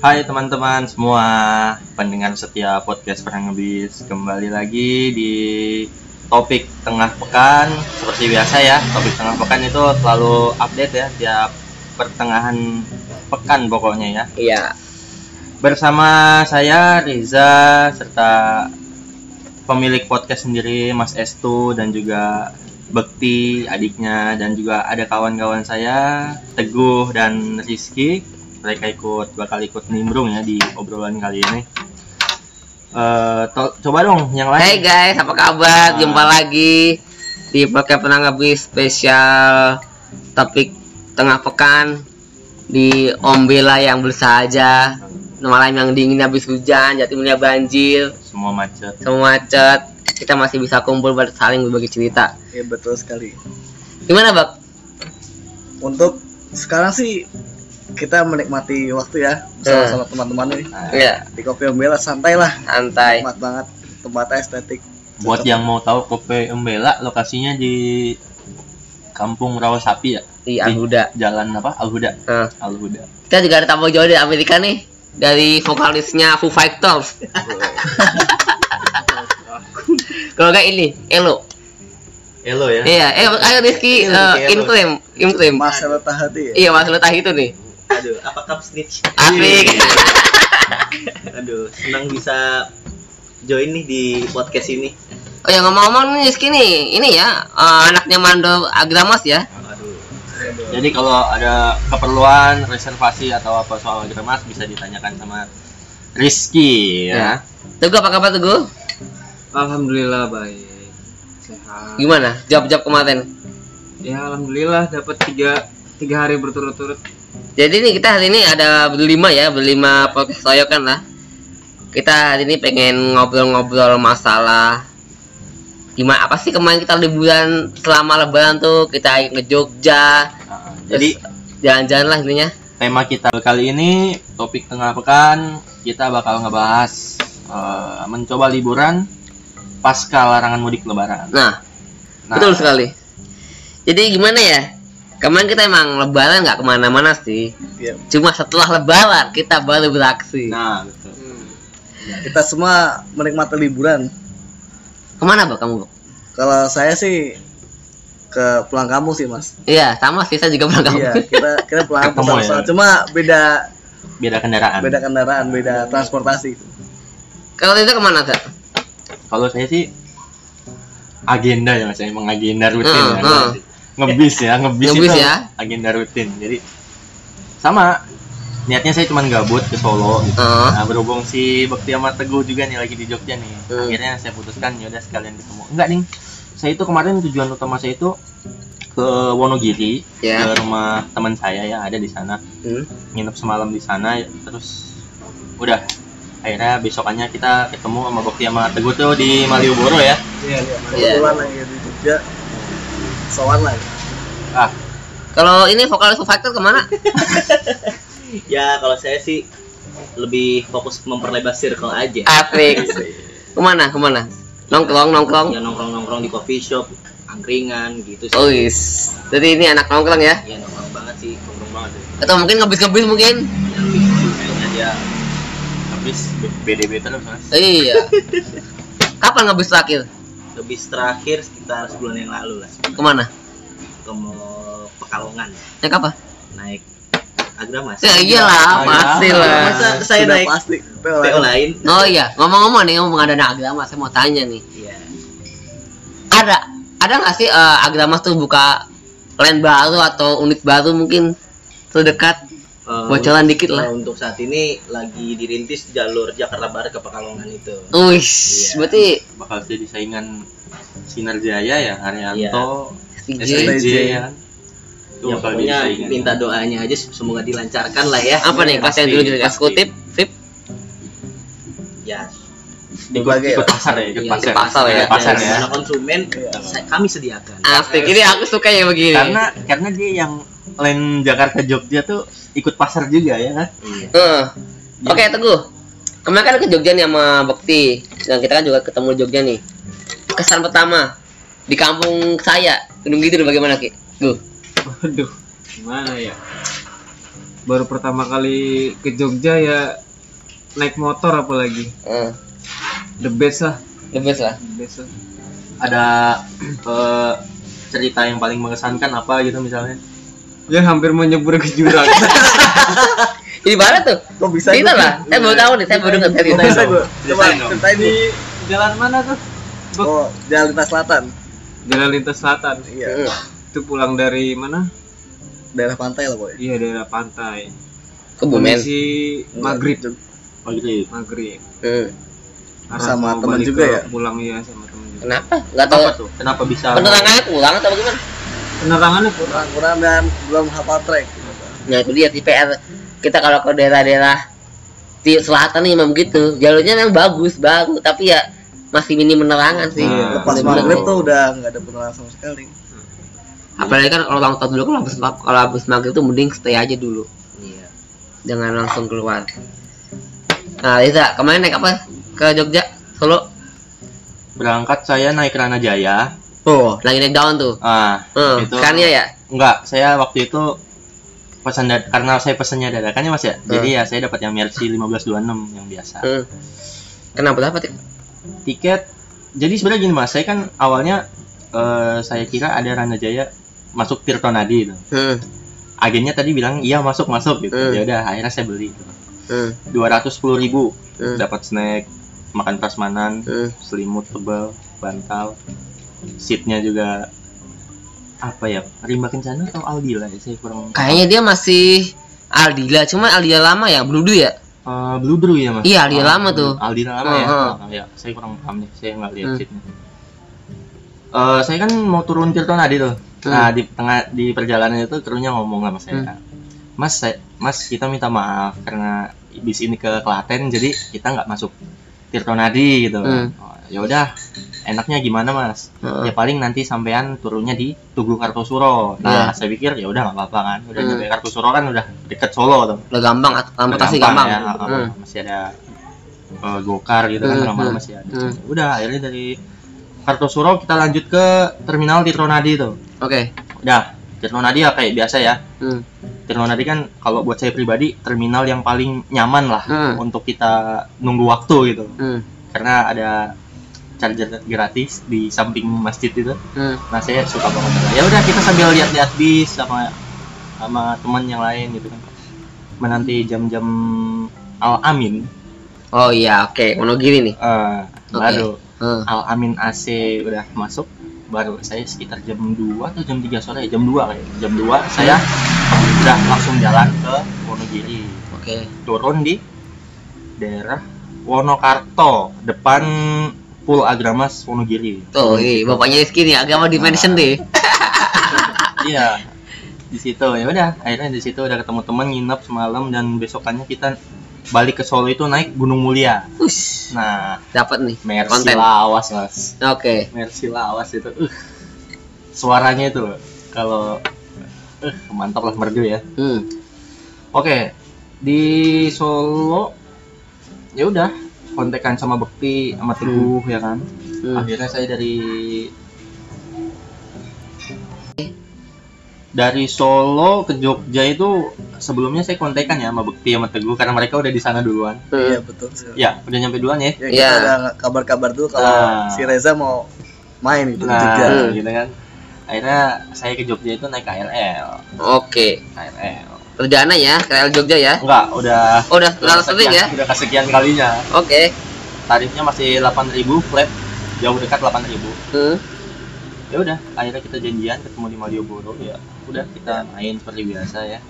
Hai teman-teman semua pendengar setia podcast Perang Ngebis. Kembali lagi di topik tengah pekan. Seperti biasa ya, topik tengah pekan itu selalu update ya Tiap pertengahan pekan pokoknya ya. Iya. Bersama saya Riza serta pemilik podcast sendiri Mas Estu dan juga Bekti adiknya dan juga ada kawan-kawan saya Teguh dan Rizky mereka ikut bakal ikut nimbrung ya di obrolan kali ini. Eh, to- coba dong yang lain. Hai guys, apa kabar? Ah. Jumpa lagi di podcast Penangga Bis spesial topik tengah pekan di Ombela yang bersahaja malam yang dingin habis hujan, Jatimulya banjir, Semua macet. semua macet. Kita masih bisa kumpul buat saling berbagi cerita. Iya betul sekali. Gimana, Bak? Untuk sekarang sih kita menikmati waktu ya bersama sama teman-teman nih Iya, di Kopi Ombela santai lah, santai. nikmat banget tempatnya estetik. Buat yang mau tahu Kopi Embela lokasinya di Kampung Rawa Sapi ya. Di Alhuda. Jalan apa? Alhuda. Nah, Alhuda. kita juga ada tamu jauh dari Amerika nih. Dari vokalisnya Foo Fighters. Kalau enggak ini, Elo. Elo ya. Iya, eh ayo Rizky Elo, uh, Elo. intrim, intrim. Masalah tahati ya. Iya, Mas Letah itu nih. Aduh, apa cup snitch? Asik. Aduh, senang bisa join nih di podcast ini. Oh ya ngomong-ngomong nih Rizky nih, ini ya eh, anaknya Mando Agramas ya. Aduh, Jadi kalau ada keperluan reservasi atau apa soal Gremas bisa ditanyakan sama Rizky ya. Teguh apa kabar Teguh? Alhamdulillah baik sehat Gimana? Jawab-jawab kemarin. ya alhamdulillah dapat tiga tiga hari berturut-turut Jadi nih kita hari ini ada berlima ya, berlima podcast soyokan lah. Kita hari ini pengen ngobrol-ngobrol masalah gimana apa sih kemarin kita liburan selama lebaran tuh kita ke Jogja, Nah, jadi jalan-jalan lah intinya. tema kita kali ini topik tengah pekan kita bakal ngebahas eh, mencoba liburan pasca larangan mudik lebaran. Nah, Nah, betul sekali. Jadi gimana ya? Kemarin kita emang lebaran nggak ke mana-mana sih. Iya. Cuma setelah lebaran kita baru beraksi. Nah, betul. Kita semua menikmati liburan. Ke mana bang kamu? Bang? Kalau saya sih ke pulang kampung sih mas. Iya, sama sih saya juga pulang kampung. Iya, kita kita pulang kampung ya? Cuma beda Beda kendaraan. beda kendaraan, beda transportasi. Kalau itu ke mana kak? Kalau saya sih agenda ya mas, emang agenda rutin Heeh, ya. heeh. Ngebis ya, ngebis, Ngebis itu ya. agenda rutin. Jadi sama niatnya saya cuma gabut ke Solo gitu. Heeh. Nah, berhubung si Bekti sama Teguh juga nih lagi di Jogja nih. Hmm. Akhirnya saya putuskan ya udah sekalian ketemu. Enggak nih. Saya itu kemarin tujuan utama saya itu ke Wonogiri, Ya. ke rumah teman saya ya ada di sana. Hmm. Nginep semalam di sana terus udah akhirnya besokannya kita ketemu sama Bekti sama Teguh tuh di Malioboro ya. Iya, iya. Iya. Kebetulan lagi di Jogja. Sowan lah. Ah, Kalau ini vokalis Foo Fighters ke mana? ya kalau saya sih lebih fokus memperlebar circle aja. Asik. Ke mana? Ke mana? Nongkrong, nongkrong. Ya nongkrong-nongkrong di coffee shop, angkringan gitu sih. Oh is. Jadi ini anak nongkrong ya? Ya nongkrong banget sih, nongkrong banget. sih. Atau mungkin ngebis-ngebis mungkin? Ya, kayaknya dia habis BDB terus mas. Iya. Kapan ngebis terakhir? Lebih terakhir sekitar sebulan yang lalu lah. Ke mana? Ke Pekalongan Naik apa? naik Agramas. Ya iyalah, Ah, pasti iya. lah. Masa saya Sudah naik pasti. PO lain? Oh iya, ngomong-ngomong nih ngomong ada agama, saya mau tanya nih. Iya. Ada ada nggak sih eh, agama tuh buka land baru atau unit baru mungkin terdekat? Eh, Bocoran dikit lah. eh, Untuk saat ini lagi dirintis jalur Jakarta Barat ke Pekalongan itu. Wih, Iya. berarti Bakal jadi saingan Sinar Jaya ya Haryanto. STJ ya. kan. Itu ya bakal pokoknya jadi saingan. minta doanya aja semoga dilancarkan lah ya. apa nih kasih dulu jadi eksekutif, VIP? Ya. Berbagai ikut lah. pasar ya, ikut Iya, pasar. ikut pasar ya. Ikut pasar ya. mana konsumen Iya. kami sediakan. Asik, ini aku suka yang begini. Karena karena dia yang lain Jakarta Jogja tuh ikut pasar juga ya kan. Iya. Eh, Oke, Teguh. Kemarin kan ke Jogja nih sama Bekti. Dan kita kan juga ketemu Jogja nih. Kesan pertama di kampung saya, Gunung Kidul bagaimana, Ki? Gue. waduh gimana ya baru pertama kali ke Jogja ya naik motor apalagi Eh, the best lah the best lah. the best lah. ada eh, cerita yang paling mengesankan apa gitu misalnya ya hampir mau nyebur ke jurang Ini mana tuh? Kok bisa Cerita gua? lah. Saya baru tahu nih, saya baru dengar Kok cerita. bisa gue? Coba Ceritain dong. ceritain di nih. jalan mana tuh Oh, jalan lintas selatan. jalan lintas selatan Iya, Hmm. itu pulang dari mana daerah pantai lah boy. iya daerah pantai Kebumen. kondisi maghrib maghrib maghrib. Arah Sama balik juga ya? pulang iya sama temen juga Kenapa? Gak tahu. apa tuh kenapa bisa Penerangannya kurang atau bagaimana? Penerangannya? Kurang Kurang-kurang dan belum hafal trek. Nah itu dia di PR kita kalau ke daerah-daerah di selatan nih memang begitu jalurnya memang bagus bagus. Tapi ya masih minim penerangan sih. Iya. Lepas maghrib tuh udah nggak ada penerangan sama sekali. apalagi kan kalau tahun dulu kalau habis kalau habis maghrib tuh mending stay aja dulu. Iya. jangan langsung keluar. Nah Liza kemarin naik apa ke Jogja? Solo? Berangkat saya naik Rana Jaya oh lagi naik daun tuh ah hmm, itu sekarang ya ya enggak saya waktu itu pesan karena saya pesannya dadakan ya mas ya Hmm. jadi ya saya dapat yang Mercy 1526 yang biasa hmm. kenapa dapat ya tiket jadi sebenarnya gini mas saya kan awalnya eh, saya kira ada Rana Jaya masuk Tirto Nadi itu hmm. agennya tadi bilang iya masuk masuk gitu Hmm. ya udah akhirnya saya beli gitu. Hmm. 210.000 ribu Hmm. dapat snack makan prasmanan Hmm. selimut tebal bantal seatnya juga apa ya? Rimba kencana atau Aldila ya? Saya kurang kayaknya dia masih Aldila cuma Aldila lama ya? Bludu ya? Eh, Blue Brew ya mas? Iya, Aldila lama tuh. Aldila lama ya? Heeh. Oh, ya saya kurang paham deh saya nggak lihat Hmm. seatnya Eh, saya kan mau turun Tirto Nadi tuh. Hmm. nah di tengah di perjalanan itu krunya ngomong sama saya Hmm. mas saya, mas kita minta maaf karena bis ini ke Klaten jadi kita nggak masuk Tirto Nadi gitu. Hmm. Oh, ya udah enaknya gimana mas Heeh. ya paling nanti sampean turunnya di Tugu Kartosuro nah Iya. saya pikir ya udah nggak apa-apa kan udah Hmm. nyampe Kartosuro kan udah deket Solo tuh udah gampang transportasi gampang, ya, uh, Hmm. masih ada uh, gokar gitu kan Hmm, lama-lama hmm, masih ada hmm. udah akhirnya dari Kartosuro kita lanjut ke terminal Tirtonadi tuh oke udah Tirtonadi ya kayak biasa ya Hmm. Tirtonadi kan kalau buat saya pribadi terminal yang paling nyaman lah Hmm. untuk kita nunggu waktu gitu Hmm. karena ada charger gratis di samping masjid itu. Hmm. nah saya suka banget. Ya udah kita sambil lihat-lihat bis sama sama teman yang lain gitu kan. Menanti jam-jam al amin. Oh iya oke Wonogiri nih. Eh Oke. baru Hmm. al amin ac udah masuk. Baru saya sekitar jam 2 atau jam 3 sore jam 2 kayak. Jam 2 saya udah langsung jalan ke Wonogiri. Oke. Turun di daerah Wonokarto depan Pool Agramas Wonogiri. Tuh ini bapaknya Rizky nih agama di mention deh. Iya di situ. Ya udah akhirnya di situ udah ketemu teman nginep semalam dan besokannya kita balik ke Solo itu naik Gunung Mulia. Ush, nah dapat nih Mercy Konten. lawas mas. Oke. Mercy lawas itu uh, suaranya itu loh. Kalau uh, mantap lah merdu ya. Hmm. oke di Solo ya udah kontekan sama Bekti sama Teguh ya kan Hmm. akhirnya saya dari dari Solo ke Jogja itu sebelumnya saya kontekan ya sama Bekti sama Teguh karena mereka udah di sana duluan Iya Hmm. betul. ya udah nyampe duluan ya Ya, Iya. udah kabar-kabar dulu kalau Ah. si Reza mau main gitu nah Jogja. Hmm. gitu kan akhirnya saya ke Jogja itu naik KRL oke KRL perdana ya KL Jogja ya? Enggak udah. Oh udah terlalu sering ya? udah kesekian kalinya. Oke. Tarifnya masih 8.000 flat. Jauh dekat 8.000 hmm. ya udah akhirnya kita janjian ketemu di Malioboro ya udah kita main seperti biasa ya.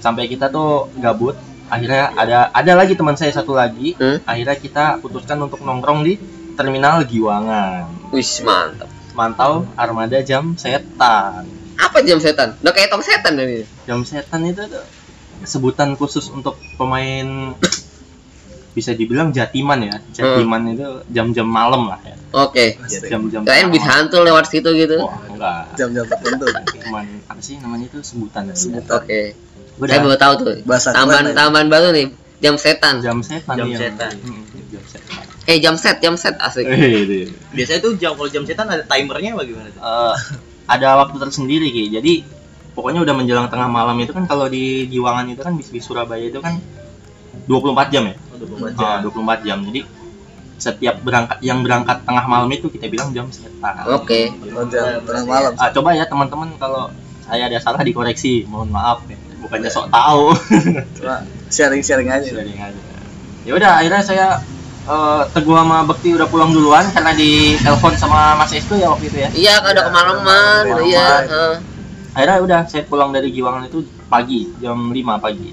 Sampai kita tuh gabut akhirnya ada ada lagi teman saya satu lagi. Hmm. akhirnya kita putuskan untuk nongkrong di terminal Giwangan. Wih mantap. Mantau armada jam setan apa jam setan udah kayak tong setan ini jam setan itu tuh sebutan khusus untuk pemain bisa dibilang jatiman ya jatiman itu jam-jam malam lah ya oke jam-jam kalian bisa hantu lewat situ gitu wah enggak Jam-jam tertentu. cuman apa sih namanya itu sebutan ya? Sebutan. oke Udah. saya baru tahu tuh Bahasa tambahan tambahan baru nih jam setan jam setan Jam iya. setan. Hmm, jam setan eh jam set jam set asik Eh, itu. Biasanya tuh jam kalau jam setan ada timernya bagaimana tuh? Ada waktu tersendiri ki jadi pokoknya udah menjelang tengah malam itu kan kalau di Giwangan itu kan bis bis Surabaya itu kan 24 jam ya Untuk Ah, baca. 24 jam jadi setiap berangkat yang berangkat tengah malam itu kita bilang jam setan Oke. Oh, jam tengah malam. Ah, coba ya teman-teman kalau saya ada salah dikoreksi mohon maaf ya bukannya sok tahu Cuma sharing-sharing aja. Sharing aja. ya udah akhirnya saya eh, teguh sama Bekti udah pulang duluan karena di telepon sama Mas Estu ya waktu itu ya Iya, kan udah Iya, kemalaman. Iya. heeh. akhirnya udah saya pulang dari Giwangan itu pagi jam 5 pagi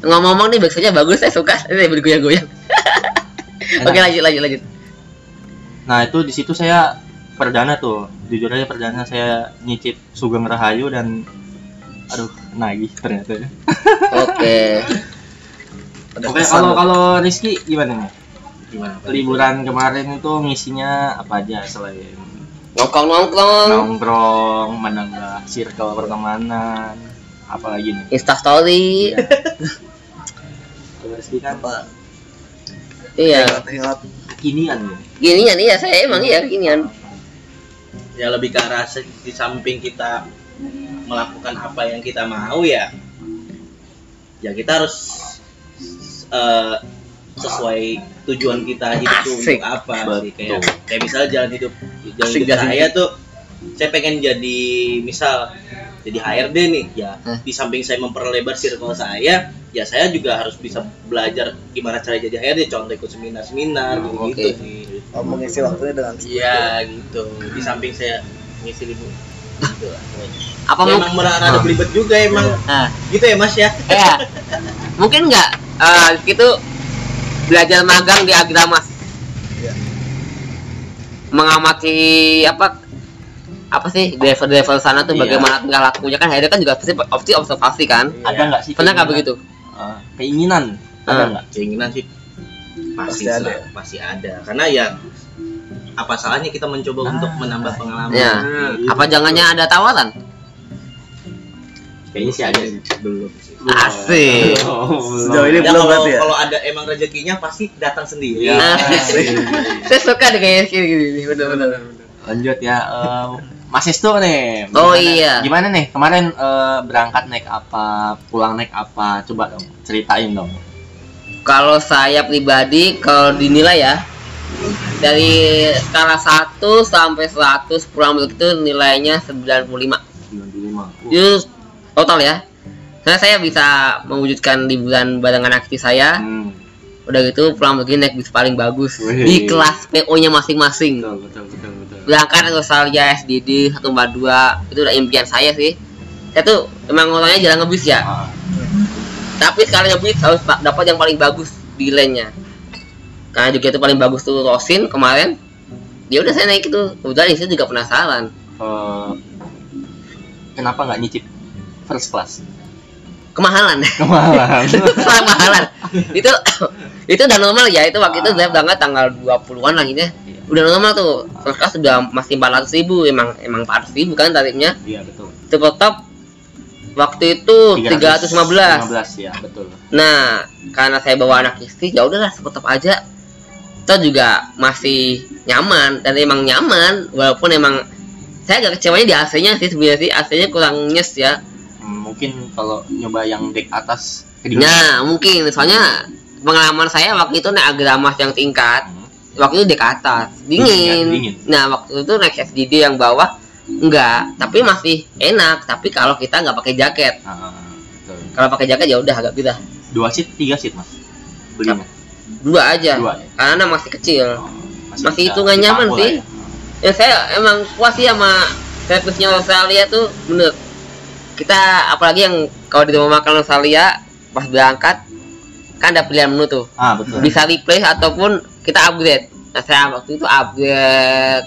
Ngomong-ngomong nih backstage bagus, saya suka. Saya bergoyang-goyang. Oke, lanjut lanjut lanjut. nah itu di situ saya perdana tuh jujur aja perdana saya nyicip Sugeng Rahayu dan aduh nagih ternyata ya. Oke. Ada Oke, kalau kalau Rizky gimana nih? Gimana? Liburan kemarin itu ngisinya apa aja selain Nongkrong-nongkrong, nongkrong, menambah circle pertemanan, apa lagi nih? Insta story. Kalau Rizky kan apa? Iya. Kekinian nih. Ginian iya, saya emang iya ginian. ya lebih ke arah di samping kita melakukan apa yang kita mau ya ya kita harus eh, sesuai tujuan kita hidup tuh Asik. untuk apa sih kayak Betul. kayak misalnya jalan hidup jalan Asik, hidup asik. saya tuh saya pengen jadi misal jadi HRD nih ya Hah? di samping saya memperlebar circle saya ya saya juga harus bisa belajar gimana cara jadi HRD contoh ikut seminar-seminar gitu, Oke. gitu sih oh, mengisi waktunya dengan Iya gitu. Di samping saya ngisi libur. Gitu. Apa Ya, emang merah rada belibet juga emang. Nah, Gitu ya Mas ya. ya. Mungkin nggak eh gitu belajar magang di Agramas. Iya. Mengamati apa apa sih driver-driver sana tuh Iya. bagaimana tingkah lakunya kan akhirnya kan juga pasti opsi observasi kan Ada nggak sih? pernah nggak begitu Eh, keinginan ada Ah. nggak? Keinginan sih pasti Pasti ada. Pasti ada. Karena ya apa salahnya kita mencoba untuk menambah pengalaman. Ya. Apa jangannya ada tawaran Kayaknya sih ada sih. belum sih. asik Oh, Sejauh ini Ya, belum kalau berarti ya? kalau ada emang rezekinya pasti datang sendiri. Ya. Asik. saya suka deh kayaknya kayak gini bener-bener Lanjut ya. eh, Mas Estu nih. Oh, Gimana- iya. Gimana nih kemarin eh, berangkat naik apa, pulang naik apa? Coba dong ceritain dong. kalau saya pribadi kalau dinilai ya dari skala 1 sampai 100 pulang itu nilainya 95 95. itu total ya. Karena saya bisa mewujudkan liburan barengan aktif saya. Hmm. udah gitu pulang balik naik bis paling bagus. Wih. di kelas PO nya masing-masing. Betul, betul, betul, betul. berangkat ke Australia SDD 142 itu udah impian saya sih. Saya tuh emang orangnya jarang ngebis ya. Ah, tapi sekali ngebis harus pa- dapat yang paling bagus di lane-nya. Karena juga itu paling bagus tuh Rosin kemarin. Ya udah saya naik itu. Kebetulan saya juga penasaran. Eh, kenapa nggak nyicip first class? kemahalan Kemahalan. Soal kemahalan itu itu udah normal ya itu waktu itu saya berangkat tanggal 20-an lah gitu ya Iya. udah normal tuh first class sudah masih 400 ribu emang emang 400 ribu kan tarifnya Iya betul. super top waktu itu 315 15 ya betul. Nah, karena saya bawa anak istri, ya udahlah tetap aja. Itu juga masih nyaman dan emang nyaman walaupun emang saya agak kecewanya di AC-nya sih sebenarnya sih AC-nya kurang nyes ya. Hmm, mungkin kalau nyoba yang deck atas kedinginan. Nah, mungkin soalnya pengalaman saya waktu itu naik agramas yang tingkat, Hmm. waktu itu dek atas, Dingin, dingin. dingin. Nah, waktu itu naik SDD yang bawah enggak, tapi masih enak. Tapi kalau kita nggak pakai jaket, betul. kalau pakai jaket ya udah agak beda. Dua seat, tiga seat mas. Belinya. Dua aja, Dua ya. karena masih kecil. Oh, Masih bisa hitungan nyaman dipaku lah sih. ya. ya saya emang puas sih sama servisnya Australia tuh bener kita apalagi yang kalau di rumah makan Australia pas berangkat kan ada pilihan menu tuh Ah betul. bisa replace ataupun kita upgrade nah saya waktu itu upgrade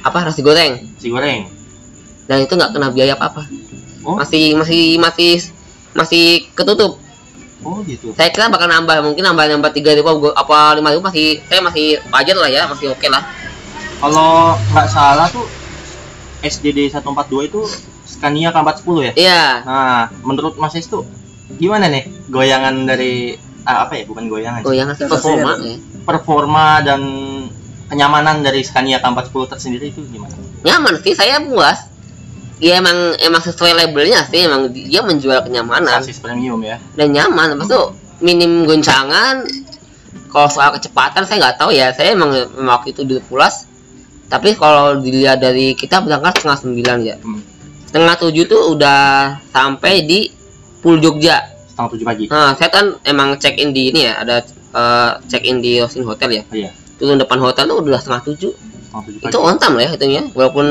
apa nasi goreng Si goreng. dan itu nggak kena biaya apa apa Oh. masih masih masih masih ketutup Oh gitu. saya kira bakal nambah mungkin nambah nambah tiga ribu apa lima ribu masih saya masih wajar lah ya masih oke lah Kalau nggak salah tuh SDD 142 itu Scania K410 ya. iya Nah, menurut Mas Es tuh gimana nih goyangan dari ah, apa ya? Bukan goyangan. sih. yang ngasih performa ya. Performa dan kenyamanan dari Scania K410 tersendiri itu gimana? nyaman sih saya puas ya emang emang sesuai labelnya sih emang dia menjual kenyamanan sasis premium ya dan nyaman lepas itu minim goncangan kalau soal kecepatan saya nggak tahu ya saya emang emang waktu itu di pulas tapi kalau dilihat dari kita berangkat setengah sembilan ya Hmm. Setengah tujuh tuh udah sampai di Pul Jogja. Setengah tujuh pagi. Nah saya kan emang check in di ini ya ada eh, check in di Rosin Hotel ya. Oh, iya turun depan hotel tuh udah setengah tujuh. Setengah tujuh pagi itu on time lah ya walaupun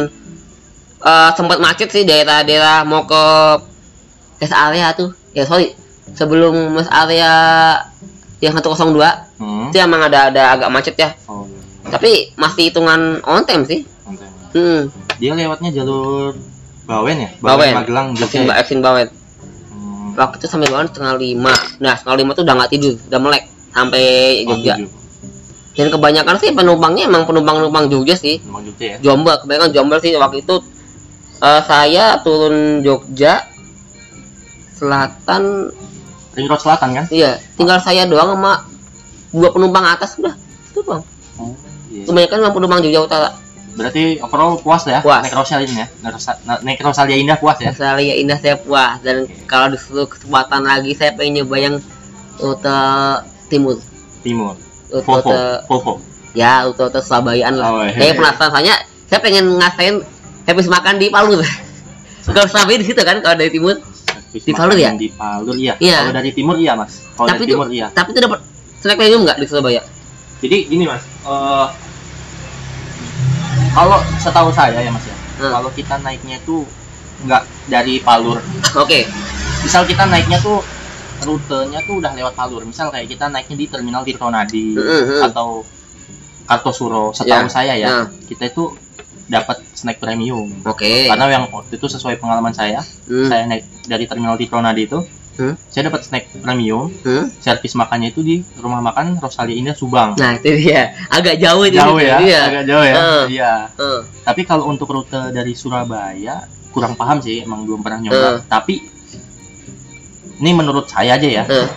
eh, sempat macet sih daerah-daerah mau ke rest area tuh. Ya sorry sebelum rest area yang 102 hmm. itu emang ada ada agak macet ya. Oh iya. Tapi masih hitungan on time sih. Konten. hmm. Dia lewatnya jalur Bawen ya? Bawen Magelang Jogja Exin, ya? Exin Bawen. Hmm. waktu itu sampai Bawen setengah lima. Nah setengah lima tuh udah nggak tidur udah melek sampai Oh, Jogja. tujuh. dan kebanyakan sih penumpangnya emang penumpang-penumpang Jogja sih. Emang Jogja ya? Jombang kebanyakan Jombang sih. Waktu itu eh, saya turun Jogja selatan. Ring Road Selatan kan? Iya tinggal saya doang sama dua penumpang atas udah. Itu doang. Oh, iya. kebanyakan memang penumpang Jogja Utara berarti overall puas ya? Puas. ini ya? Naik Rosa- na- naik Rosalia Indah puas ya? Lihat indah saya puas. Dan kalau disuruh kesempatan lagi saya pengen nyoba yang rute timur. Timur. Rute, Volvo. Ya rute rute Surabayaan lah. Oh, iya. saya penasaran soalnya saya pengen ngasain habis makan di Palu kalau Surabaya di situ kan kalau dari timur? Di Palu ya? di Palu iya. Iya. kalau dari timur iya mas. Kalau dari itu timur iya. tapi itu dapat snack premium nggak di Surabaya? Jadi gini mas. Eh, kalau setahu saya ya mas ya Hmm. kalau kita naiknya itu nggak dari Palur. Oke. Misal kita naiknya tuh rutenya tuh udah lewat Palur. Misal kayak kita naiknya di terminal Tirtonadi Hmm, hmm. atau Kartosuro setahu Ya, saya ya ya. kita itu dapat snack premium. Oke. Karena yang waktu itu sesuai pengalaman saya Hmm, saya naik dari terminal Tirtonadi itu Hmm. saya dapat snack premium. Hmm. servis makannya itu di rumah makan Rosalia Indah Subang. Nah itu dia. Agak jauh itu jauh ya? Iya. Agak jauh ya? Hmm. iya. Hmm. tapi kalau untuk rute dari Surabaya kurang paham sih emang belum pernah nyoba. Hmm. tapi ini menurut saya aja ya. Hmm.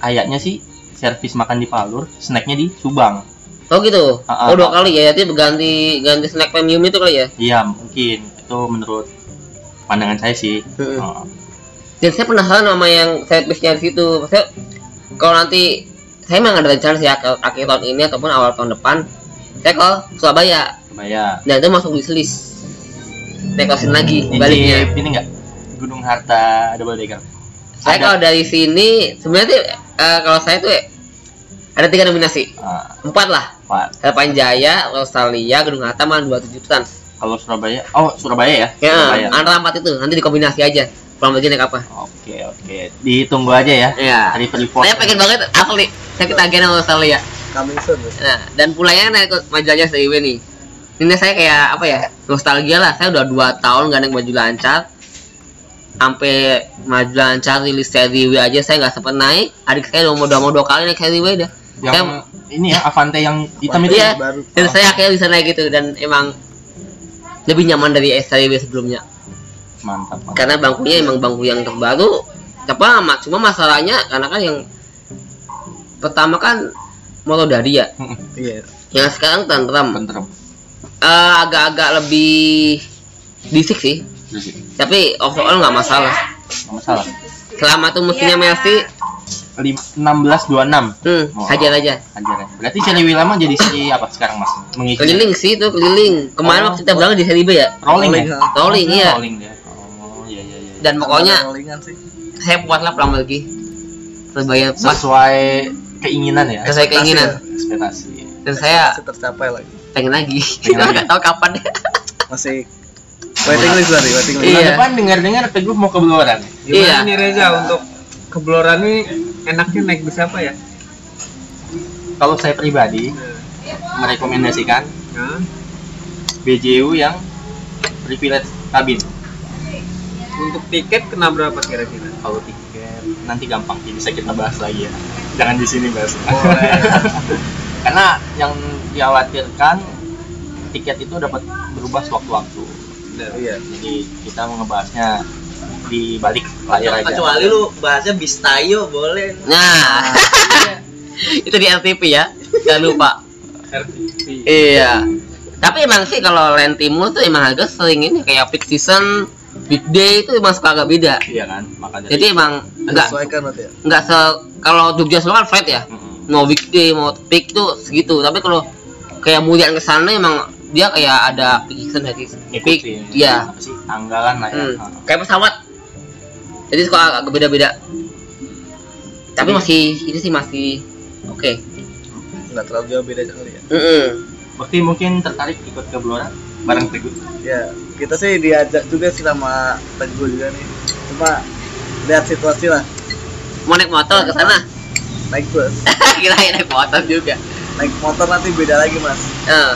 kayaknya sih servis makan di Palur snacknya di Subang. Oh gitu? Ah, ah, oh dua ah. kali ya? Jadi ganti ganti snack premium itu kali ya? Iya mungkin. Itu menurut pandangan saya sih. Hmm. Oh, dan saya penasaran sama yang servisnya di situ maksudnya kalau nanti saya memang ada rencana sih akhir, akhir tahun ini ataupun awal tahun depan saya ke Surabaya Surabaya dan itu masuk di selis naik kosin lagi Ini baliknya ini enggak Gunung Harta double decker saya Ada. kalau dari sini sebenarnya tuh eh, kalau saya tuh ada tiga nominasi Ah, empat lah Pak Harapan Jaya, Australia, Gedung Hatta, sama 27 Tutan. kalau Surabaya oh Surabaya ya Ya, Surabaya antara empat itu nanti dikombinasi aja. Pulang lagi naik apa? oke oke ditunggu aja ya Ya. hari report Saya pengen banget asli. Saya ketagihan sama Australia. coming soon Nah, dan pulangnya naik majalahnya CIW nih. Ini saya kayak apa ya? Nostalgia lah. Saya udah dua tahun gak naik baju lancar. Sampai maju lancar rilis seri W aja saya nggak sempet naik. Adik saya udah mau udah mau dua kali naik seri W dah. yang Saya- ini ya Avante yang hitam itu Iya. ya? baru Dan saya akhirnya bisa naik gitu dan emang lebih nyaman dari seri W sebelumnya. Mantap, mantap. karena bangkunya emang bangku yang terbaru. Apa mak cuma masalahnya karena kan yang pertama kan motor dari ya iya. Yang sekarang tantrum Tentrem. Eh, agak-agak lebih bisik sih. Sih, tapi overall nggak masalah. Nggak masalah. Selama tuh mesinnya Mercy Lim- 1626 hmm, Oh. hajar aja. Anjir, ya. berarti seri lama jadi seri apa sekarang mas? Mengisi. Keliling sih itu keliling. Kemarin Oh. waktu kita berangkat di seri B ya? Rolling, Rolling, ya? Rolling Oh, iya. Rolling iya dan pokoknya saya puas lah pulang lagi terbayar puas sesuai keinginan ya? Sesuai keinginan. ekspektasi. Dan saya masih tercapai lagi pengen lagi. Lagi. nggak tahu kapan masih waiting list tadi waiting list. Iya. depan dengar dengar Teguh mau ke Beloran Gimana Iya. nih Reza untuk kebloran nih enaknya naik bis apa ya? kalau saya pribadi merekomendasikan Hah? BJU yang privilege kabin Untuk tiket kena berapa kira-kira? kalau tiket nanti gampang sih bisa kita bahas lagi ya. Jangan di sini bahas karena yang dikhawatirkan tiket itu dapat berubah sewaktu-waktu. Iya. Jadi kita ngebahasnya di balik layar aja. Kecuali lu bahasnya bistayo boleh. Nah, itu di RTP ya, jangan lupa. RTP. Iya. Tapi emang sih kalau land timur tuh emang agak sering ini kayak peak season Big Day itu emang suka agak beda. Iya kan? Maka dari Jadi emang enggak Sesuaikan berarti ya. enggak se kalau Jogja semua kan flat ya. Mm-mm. Mau weekday mau peak tuh segitu. Tapi kalau kayak Mulian ke sana emang dia kayak ada peak season ya, peak. Iya. apa sih tanggalan lah ya Hmm. Kayak pesawat. Jadi suka agak beda-beda. Tapi masih itu sih masih oke. Nggak terlalu jauh beda kali ya. Mm-mm. Bakti mungkin tertarik ikut ke Blora bareng Teguh Ya, kita sih diajak juga sih sama Teguh juga nih. Cuma lihat situasi lah. Mau naik motor ke sana. Naik bus, Kirain naik motor juga. naik motor nanti beda lagi mas. Eh,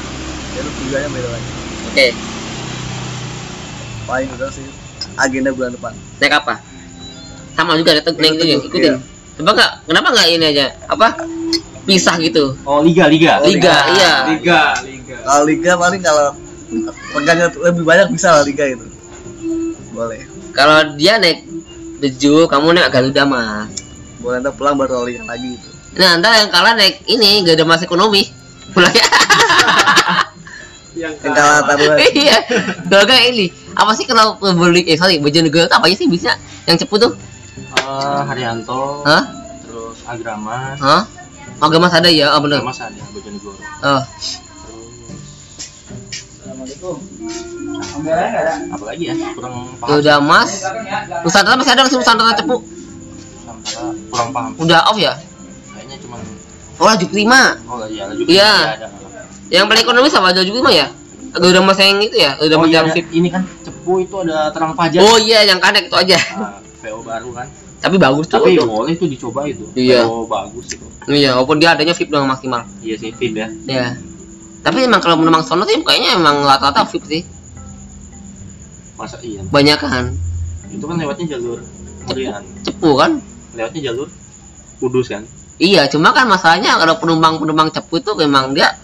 Jalur tujuannya beda lagi. Oke, Paling udah sih agenda bulan depan. naik apa? Sama juga ada tuh naik itu Teguh, ikutin. iya. Coba nggak? Kenapa nggak ini aja? Apa? Pisah gitu. oh liga liga Oh, Liga, iya. Liga, liga. Kalau liga paling kalau reganya lebih banyak bisa lah liga itu. Boleh. Kalau dia naik Beju, kamu naik Garuda mas. Boleh ntar pulang baru liga lagi itu. Nah, ntar yang kalah naik ini Garuda Mas ekonomi. Pulangnya Yang Yang kalah taruhan. iya. Kalau nggak ini apa sih kalau beli eh sorry Bojonegoro itu apa aja sih bisa yang cepu tuh? Eh, Haryanto Hah? terus Agramas Hah? Oh, gak mas ada ya? Oh bener. Agramas ada Bojonegoro Oh. Apa lagi ya kurang paham Garuda Mas. Nusantara masih ada nggak sih Nusantara cepu? Nusantara kurang paham Udah off ya? kayaknya cuma Oh, laju prima. oh iya laju Iya. ada Yang paling ekonomis sama laju prima ya? Garuda Mas yang itu ya? Garuda oh Mas iya yang VIP. ini kan cepu itu ada terang pajak Oh iya, yang kanek itu aja. Nah, VO baru kan Tapi bagus tuh. tapi tuh. boleh tuh dicoba itu Iya. VO bagus itu Iya, walaupun dia adanya VIP doang maksimal. iya sih fit ya Ya. Tapi emang kalau menang sono sih kayaknya emang rata-rata VIP sih. masa iya Banyak kan. itu kan lewatnya jalur kemudian Cepu kan? lewatnya jalur kudus kan Iya, cuma kan masalahnya kalau penumpang-penumpang cepu itu memang dia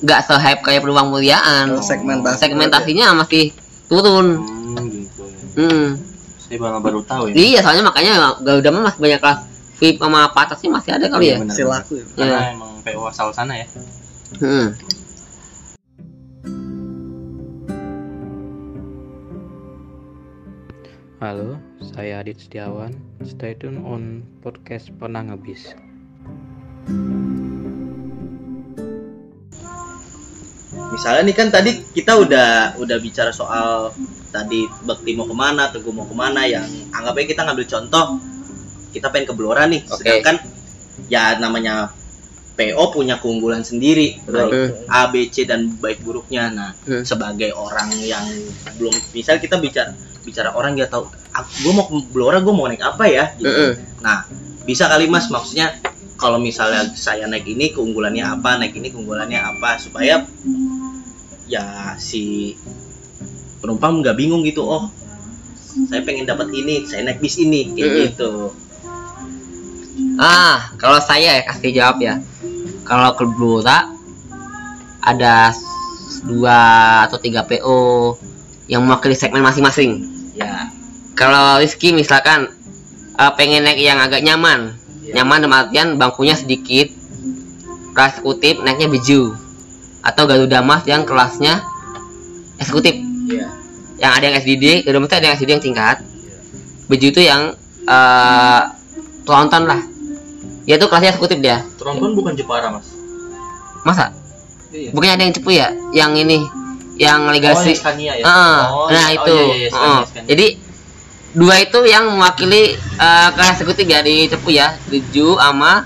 nggak se-hype kayak penumpang muliaan. Kalau segmentasi. Segmentasinya masih turun. hmm gitu ya Hmm. saya malah baru tahu ya Iya, soalnya makanya Garuda mah masih banyak kelas VIP sama patas sih masih ada kali ya. benar. Silaku. ya. karena Iya. emang PO asal sana ya Hmm. Halo, saya Adit Setiawan. Stay tune on podcast Pernah Ngebis. misalnya nih kan tadi kita udah udah bicara soal tadi Bekti mau ke mana, Teguh mau ke mana yang anggapnya kita ngambil contoh kita pengen ke Blora nih, Oke. sedangkan ya namanya PO punya keunggulan sendiri, baik A, B, C dan baik buruknya. Nah, Hmm. sebagai orang yang belum misal kita bicara bicara orang dia tahu, gue mau Blora, gue mau naik apa ya? Gitu. Mm-mm. Nah, bisa kali Mas maksudnya kalau misalnya saya naik ini keunggulannya apa, naik ini keunggulannya apa supaya ya si penumpang nggak bingung gitu. Oh, saya pengen dapat ini, saya naik bis ini kayak gitu. Ah, kalau saya ya kasih jawab ya. Kalau ke Blora ada dua atau tiga PO yang mewakili segmen masing-masing. Ya, Kalau Rizky misalkan eh, pengen naik yang agak nyaman, ya. nyaman dalam artian bangkunya sedikit, kelas eksekutif naiknya biju, atau Garuda Mas yang kelasnya eksekutif, ya. yang ada yang SDD, Garuda Mas ada yang SDD yang tingkat, biju itu yang eh tronton lah, dia tuh kelasnya eksekutif dia, Tronton bukan Jepara mas masa? Iya. Bukannya ada yang cepu ya, yang ini, yang oh legasi. yang Scania ya Ah, oh, nah iya. itu. oh, iya, iya, Scania, Heeh. Scania. Jadi dua itu yang mewakili eh, kelas eksekutif ya di Cepu ya, tujuh sama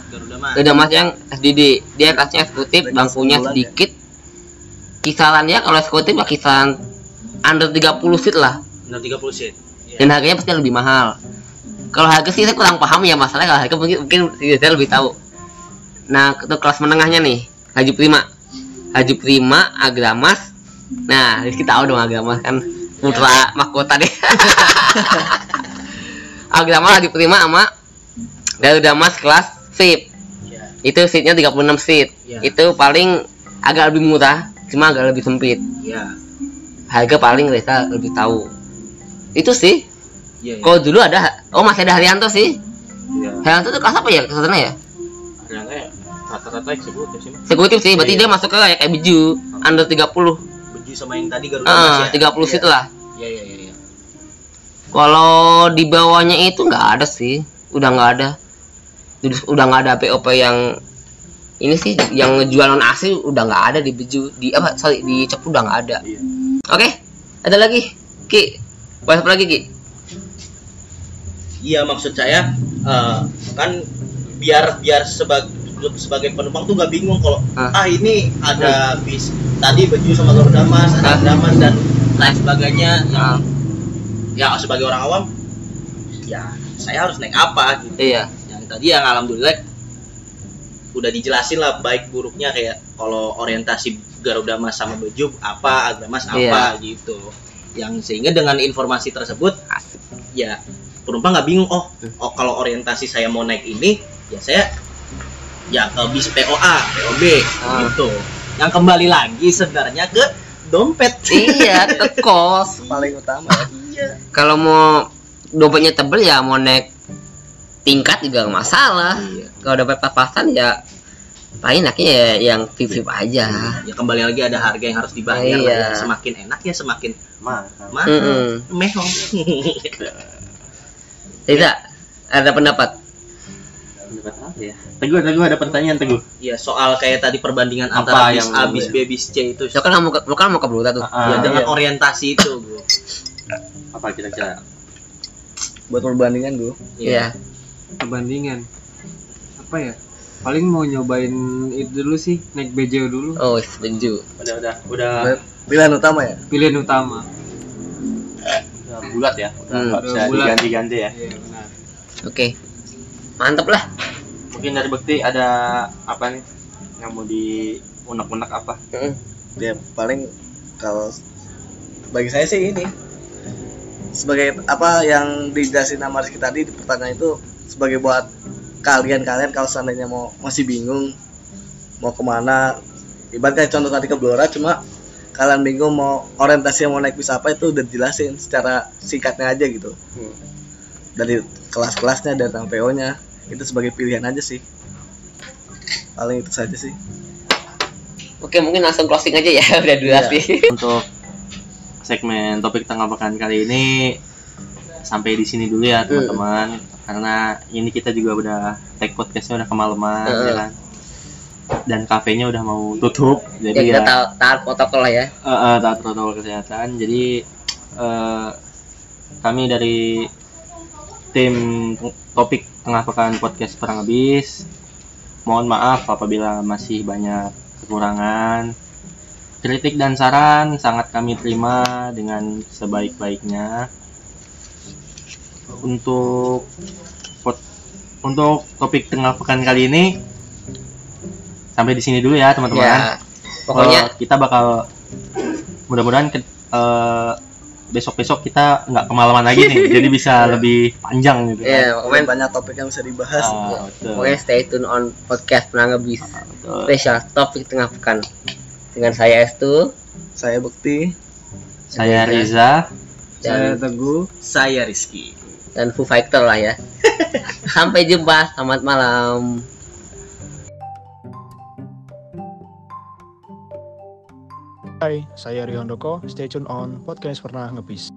Garuda Mas. Yang SDD. Dia kelasnya eksekutif, bangkunya sebulan sedikit. Kisarannya kalau eksekutif ya kisaran under 30 seat lah. Benar 30 seat. Ya. Dan harganya pasti lebih mahal. Kalau harga sih saya kurang paham ya masalahnya kalau harga mungkin mungkin saya lebih tahu. Nah, untuk kelas menengahnya nih, Haji Prima. Haji Prima, Agramas. Nah, Rizky tahu dong Agramas kan putra mahkota deh. Agramas Haji Prima sama Garuda Mas kelas VIP. Ya. Itu seatnya 36 seat. Ya. Itu paling agak lebih murah, cuma agak lebih sempit. Ya. Harga paling Reza lebih tahu. Itu sih. Ya. ya. Kalau dulu ada, oh masih ada Haryanto sih. Iya. Haryanto itu kelas apa ya ke sana ya? Ternyata ya, rata-rata eksekutif sih Eksekutif sih, berarti Iya. dia masuk ke kayak kayak biju, under 30. Beji sama yang tadi Garuda Ah, Mas ya. 30 seat lah. Iya, iya, iya. iya. Kalau di bawahnya itu nggak ada sih, udah nggak ada, Udah- udah nggak ada POP yang ini sih yang ngejual non asli udah nggak ada di baju di apa sorry di cepu udah nggak ada. Iya. Oke, ada lagi Ki, bahas apa lagi Ki? Iya maksud saya eh, kan biar biar sebagai sebagai penumpang tuh nggak bingung kalau Ah. ah ini ada bis tadi baju sama telur damas ada Ah. damas dan lain sebagainya Ah. yang ya sebagai orang awam ya saya harus naik apa gitu Iya, yang tadi yang alhamdulillah udah dijelasin lah baik buruknya kayak kalau orientasi Garuda Mas sama baju apa Agramas apa gitu yang sehingga dengan informasi tersebut ya penumpang nggak bingung oh oh kalau orientasi saya mau naik ini ya saya ya ke bis POA POB Ah. gitu yang kembali lagi sebenarnya ke dompet iya ke kos. paling utama ya. iya Kalau mau dompetnya tebel ya mau naik tingkat juga nggak masalah. Iya. Kalau dompet pas-pasan ya paling enaknya ya yang vip aja. ya kembali lagi ada harga yang harus dibayar Iya. lah ya. semakin enak ya semakin Mahal. mahal Mm-mm. mehong Tidak ada pendapat. Pendapat apa ya? Teguh, Teguh ada pertanyaan Teguh. ya soal kayak tadi perbandingan Apa antara bis yang A bis ya? B bis C itu Lo kan mau ke, lo kan mau ke Bruta tuh. Ah, ya dengan iya. orientasi itu bro apa kira-kira? buat perbandingan gue Iya. perbandingan apa ya paling mau nyobain itu dulu sih naik bejo dulu Oh, setuju. Udah, udah, udah, pilihan utama ya pilihan utama bulat ya. Udah Hmm, bisa diganti-ganti ya. iya benar Oke. Mantep lah. Mungkin dari Bekti ada apa nih yang mau di unek-unek apa? ya paling kalau bagi saya sih ini sebagai apa yang dijelasin sama Rizky tadi di pertanyaan itu sebagai buat kalian-kalian kalau seandainya mau masih bingung mau ke mana ibaratnya contoh tadi ke Blora cuma kalian bingung mau orientasi mau naik bis apa itu udah dijelasin secara singkatnya aja gitu dari kelas-kelasnya dan PO nya itu sebagai pilihan aja sih paling itu saja sih Oke, mungkin langsung closing aja ya. Udah dua Iya. sih. Untuk segmen topik tengah pekan kali ini sampai di sini dulu ya teman-teman karena ini kita juga udah take podcastnya udah kemalaman Heeh. ya kan dan kafenya udah mau tutup Ya jadi kita ya, taat protokol ya. eh, eh, taat protokol kesehatan. Jadi eh, kami dari tim topik tengah pekan podcast perang habis mohon maaf apabila masih banyak kekurangan. Kritik dan saran sangat kami terima dengan sebaik-baiknya. Untuk pot- untuk topik tengah pekan kali ini sampai di sini dulu ya teman-teman Ya. Pokoknya Eh, kita bakal mudah-mudahan ke- eh, besok-besok kita nggak kemalaman lagi nih jadi bisa lebih panjang gitu ya, Pokoknya pokoknya, banyak topik yang bisa dibahas Ah, betul. pokoknya stay tune on podcast penangebis Betul. spesial topik tengah pekan dengan saya Estu saya Bekti saya Riza saya dan teguh saya Rizky dan Foo Fighter lah ya. Sampai jumpa, selamat malam. Hai, saya Rihondoko. Stay tune on podcast pernah ngebis.